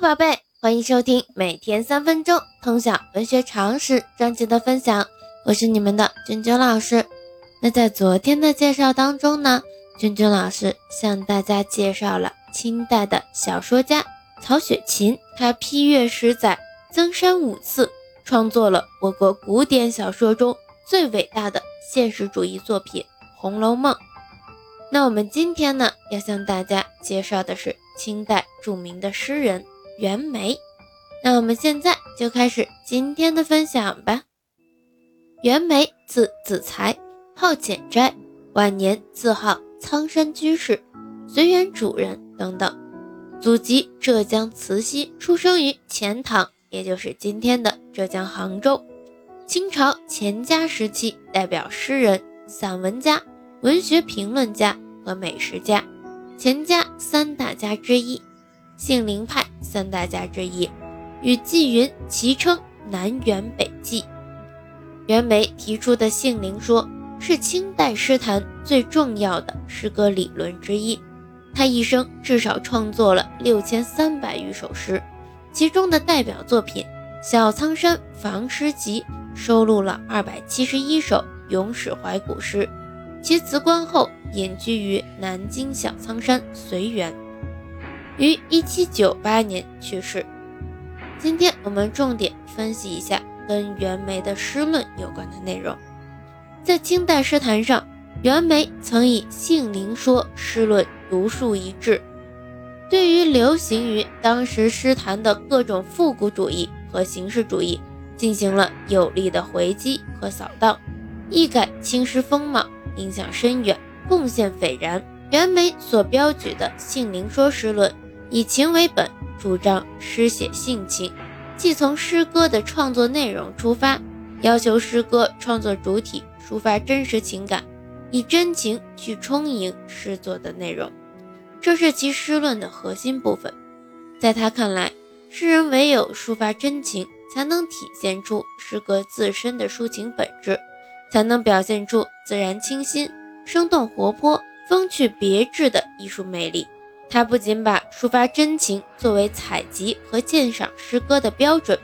宝贝，欢迎收听每天三分钟通晓文学常识专辑的分享，我是你们的君君老师。那在昨天的介绍当中呢，君君老师向大家介绍了清代的小说家曹雪芹，他批阅十载，增删五次，创作了我国古典小说中最伟大的现实主义作品《红楼梦》。那我们今天呢，要向大家介绍的是清代著名的诗人袁枚。那我们现在就开始今天的分享吧。袁枚，字子才，号简斋，晚年自号苍山居士、随园主人等等。祖籍浙江慈溪，出生于钱塘，也就是今天的浙江杭州。清朝乾嘉时期，代表诗人、散文家。文学评论家和美食家，钱家三大家之一，杏林派三大家之一，与纪云齐称南辕北纪。袁枚提出的杏林说是清代诗坛最重要的诗歌理论之一。他一生至少创作了六千三百余首诗，其中的代表作品《小仓山房诗集》收录了二百七十一首咏史怀古诗。其辞官后，隐居于南京小仓山随园，于一七九八年去世。今天我们重点分析一下跟袁枚的诗论有关的内容。在清代诗坛上，袁枚曾以杏林说诗论独树一帜，对于流行于当时诗坛的各种复古主义和形式主义，进行了有力的回击和扫荡，一改青诗风貌。影响深远，贡献斐然。袁枚所标举的杏林说诗论，以情为本，主张诗写性情，既从诗歌的创作内容出发，要求诗歌创作主体抒发真实情感，以真情去充盈诗作的内容，这是其诗论的核心部分。在他看来，诗人唯有抒发真情，才能体现出诗歌自身的抒情本质。才能表现出自然清新、生动活泼、风趣别致的艺术魅力。他不仅把抒发真情作为采集和鉴赏诗歌的标准，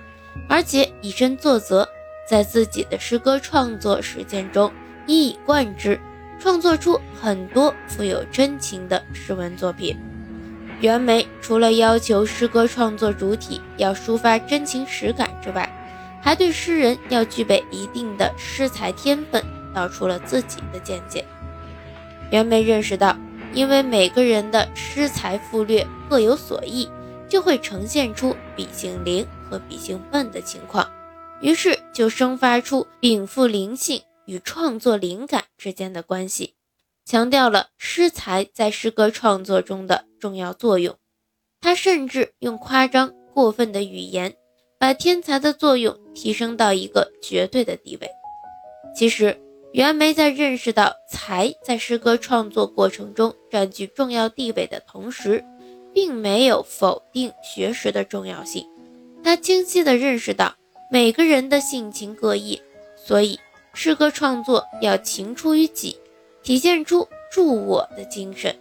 而且以身作则，在自己的诗歌创作实践中一以贯之，创作出很多富有真情的诗文作品。袁枚除了要求诗歌创作主体要抒发真情实感之外，还对诗人要具备一定的诗才天分道出了自己的见解。袁枚认识到，因为每个人的诗才富略各有所异，就会呈现出笔性灵和笔性笨的情况，于是就生发出禀赋灵性与创作灵感之间的关系，强调了诗才在诗歌创作中的重要作用。他甚至用夸张过分的语言。把天才的作用提升到一个绝对的地位。其实，袁枚在认识到才在诗歌创作过程中占据重要地位的同时，并没有否定学识的重要性。他清晰地认识到每个人的性情各异，所以诗歌创作要情出于己，体现出助我的精神，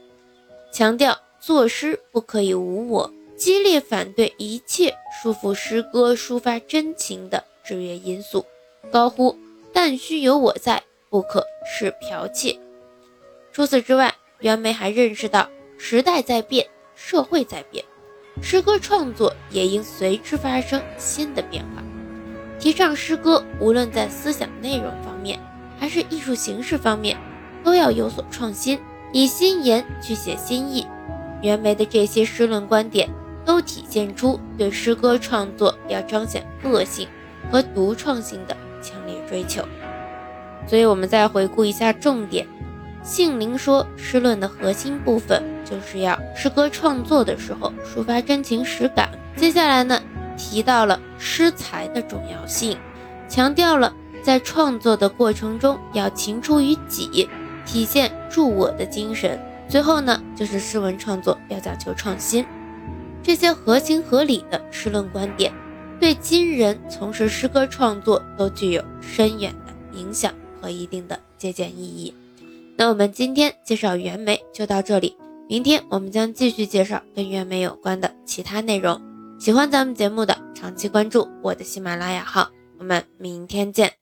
强调作诗不可以无我。激烈反对一切束缚诗歌抒发真情的制约因素，高呼“但须有我在，不可是剽窃”。除此之外，袁枚还认识到时代在变，社会在变，诗歌创作也应随之发生新的变化。提倡诗歌无论在思想内容方面，还是艺术形式方面，都要有所创新，以新言去写新意。袁枚的这些诗论观点。都体现出对诗歌创作要彰显个性和独创性的强烈追求。所以，我们再回顾一下重点：杏林说诗论的核心部分就是要诗歌创作的时候抒发真情实感。接下来呢，提到了诗才的重要性，强调了在创作的过程中要情出于己，体现助我的精神。最后呢，就是诗文创作要讲求创新。这些合情合理的诗论观点，对今人从事诗歌创作都具有深远的影响和一定的借鉴意义。那我们今天介绍袁枚就到这里，明天我们将继续介绍跟袁枚有关的其他内容。喜欢咱们节目的，长期关注我的喜马拉雅号。我们明天见。